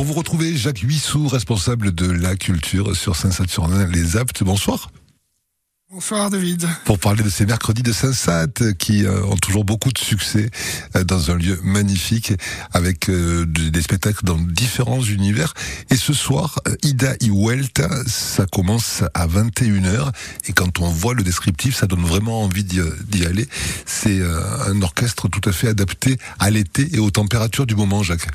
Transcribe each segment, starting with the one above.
Pour vous retrouver, Jacques Huissou, responsable de la culture sur Saint-Saturnin, les Aptes. Bonsoir. Bonsoir David. Pour parler de ces mercredis de Saint-Sat qui euh, ont toujours beaucoup de succès euh, dans un lieu magnifique avec euh, des spectacles dans différents univers. Et ce soir, Ida y ça commence à 21h et quand on voit le descriptif, ça donne vraiment envie d'y aller. C'est un orchestre tout à fait adapté à l'été et aux températures du moment, Jacques.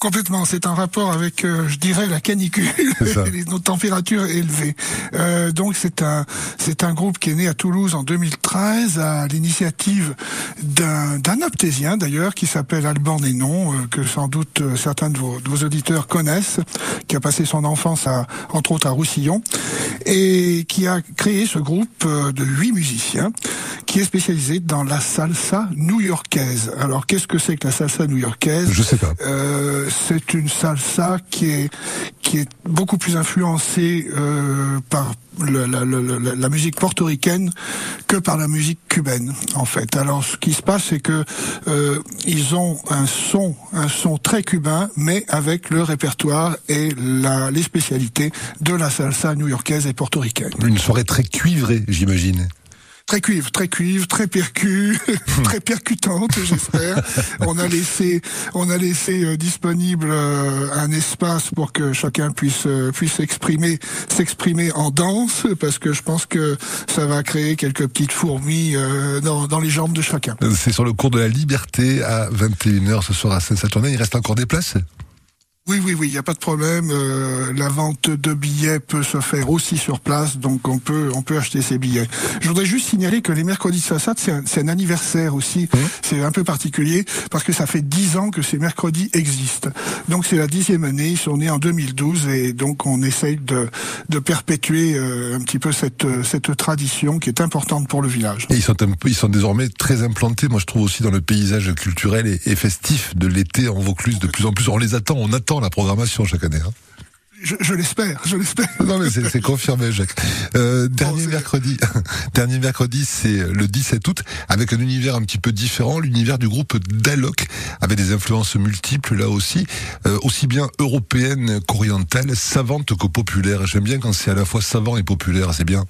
Complètement, c'est un rapport avec, euh, je dirais, la canicule, nos températures élevées. Euh, donc c'est un c'est un groupe qui est né à Toulouse en 2013 à l'initiative d'un d'un aptésien d'ailleurs qui s'appelle Alban Nénon, euh, que sans doute certains de vos, de vos, auditeurs connaissent, qui a passé son enfance à entre autres à Roussillon et qui a créé ce groupe de huit musiciens qui est spécialisé dans la salsa new-yorkaise. Alors qu'est-ce que c'est que la salsa new-yorkaise? Je sais pas. Euh, c'est une salsa qui est qui est beaucoup plus influencée euh, par la, la, la, la, musique portoricaine que par la musique cubaine en fait. Alors ce qui se passe c'est que euh, ils ont un son un son très cubain mais avec le répertoire et la, les spécialités de la salsa new-yorkaise et portoricaine. Une soirée très cuivrée j'imagine. Très cuivre, très cuivre, très percu, très percutante, j'espère. on a laissé, on a laissé euh, disponible euh, un espace pour que chacun puisse euh, puisse exprimer, s'exprimer en danse, parce que je pense que ça va créer quelques petites fourmis dans, les jambes de chacun. C'est sur le cours de la Liberté à 21h ce soir à Saint-Saturnin. Il reste encore des places? Oui, oui, oui, il n'y a pas de problème. Euh, la vente de billets peut se faire aussi sur place, donc on peut, on peut acheter ses billets. Je voudrais juste signaler que les mercredis de façade, c'est un, un, anniversaire aussi. Mmh. C'est un peu particulier parce que ça fait dix ans que ces mercredis existent. Donc c'est la dixième année. Ils sont nés en 2012 et donc on essaye de, de perpétuer euh, un petit peu cette, cette tradition qui est importante pour le village. Et ils sont un peu, ils sont désormais très implantés. Moi, je trouve aussi dans le paysage culturel et, et festif de l'été en Vaucluse. De plus en plus, on les attend, on attend la programmation chaque année. Hein. Je, je l'espère, je l'espère. Non mais c'est confirmé, Jacques. Euh, dernier mercredi, dernier mercredi, c'est le 17 août, avec un univers un petit peu différent, l'univers du groupe Dalok, avec des influences multiples là aussi, euh, aussi bien européennes qu'orientales, savantes que populaires. J'aime bien quand c'est à la fois savant et populaire, c'est bien.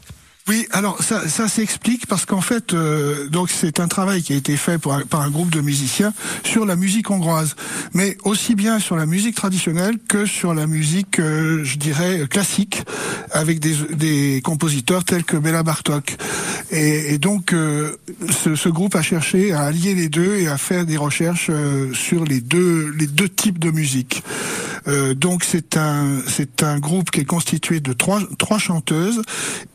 Oui, alors ça, s'explique parce qu'en fait, euh, donc c'est un travail qui a été fait par, un groupe de musiciens sur la musique hongroise, mais aussi bien sur la musique traditionnelle que sur la musique, euh, je dirais classique, avec des, compositeurs tels que Béla Bartok. Et, donc, euh, ce, groupe a cherché à allier les deux et à faire des recherches sur les deux types de musique. Euh, donc c'est un c'est un groupe qui est constitué de trois trois chanteuses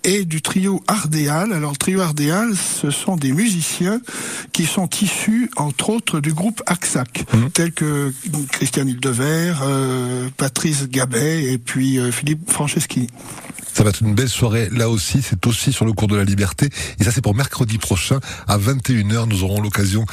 et du trio Ardéal. Alors le trio Ardéal, ce sont des musiciens qui sont issus entre autres du groupe Axac, mmh. tels que Christian Hildevert, euh, Patrice Gabet et puis euh, Philippe Franceschi. Ça va être une belle soirée. Là aussi, c'est aussi sur le cours de la liberté. Et ça c'est pour mercredi prochain à 21h, nous aurons l'occasion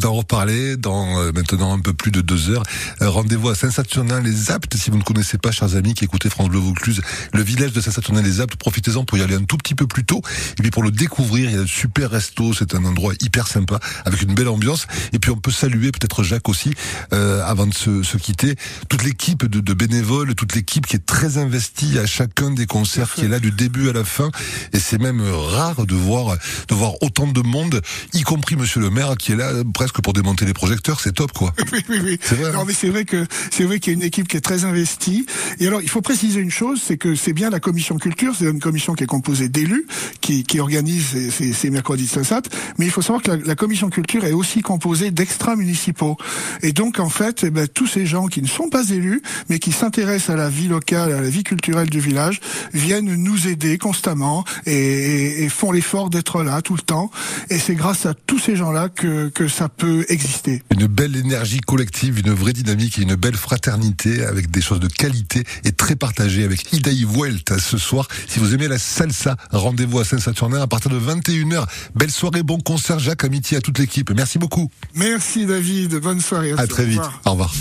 d'en reparler dans maintenant un peu plus de deux heures. Rendez-vous à Saint-Saturnin les Aptes si vous ne connaissez pas chers amis qui écoutez France Bleu Vaucluse, le village de Saint-Saturnin les Aptes, profitez-en pour y aller un tout petit peu plus tôt. Et puis pour le découvrir, il y a un super resto, c'est un endroit hyper sympa avec une belle ambiance. Et puis on peut saluer peut-être Jacques aussi euh, avant de se, se quitter, toute l'équipe de, de bénévoles, toute l'équipe qui est très investie à chacun des concerts qui est là du début à la fin. Et c'est même rare de voir, de voir autant de monde, y compris monsieur le maire qui est là presque pour démonter les projecteurs. C'est top, quoi. Oui, oui, oui. C'est vrai. Non, hein. mais c'est vrai que, c'est vrai qu'il y a une équipe qui est très investie. Et alors, il faut préciser une chose, c'est que c'est bien la commission culture, c'est une commission qui est composée d'élus, qui, qui organise ces, mercredis de Saint-Sat. Mais il faut savoir que la, la commission culture est aussi composée d'extra-municipaux. Et donc, en fait, eh ben, tous ces gens qui ne sont pas élus, mais qui s'intéressent à la vie locale, à la vie culturelle du village, viennent nous aider constamment et, et font l'effort d'être là tout le temps. Et c'est grâce à tous ces gens-là que, que ça peut exister. Une belle énergie collective, une vraie dynamique et une belle fraternité avec des choses de qualité et très partagées avec Idaï Vuelta ce soir. Si vous aimez la salsa, rendez-vous à Saint-Saturnin à partir de 21h. Belle soirée, bon concert, Jacques, amitié à toute l'équipe. Merci beaucoup. Merci David, bonne soirée. À, à très vite. Au revoir.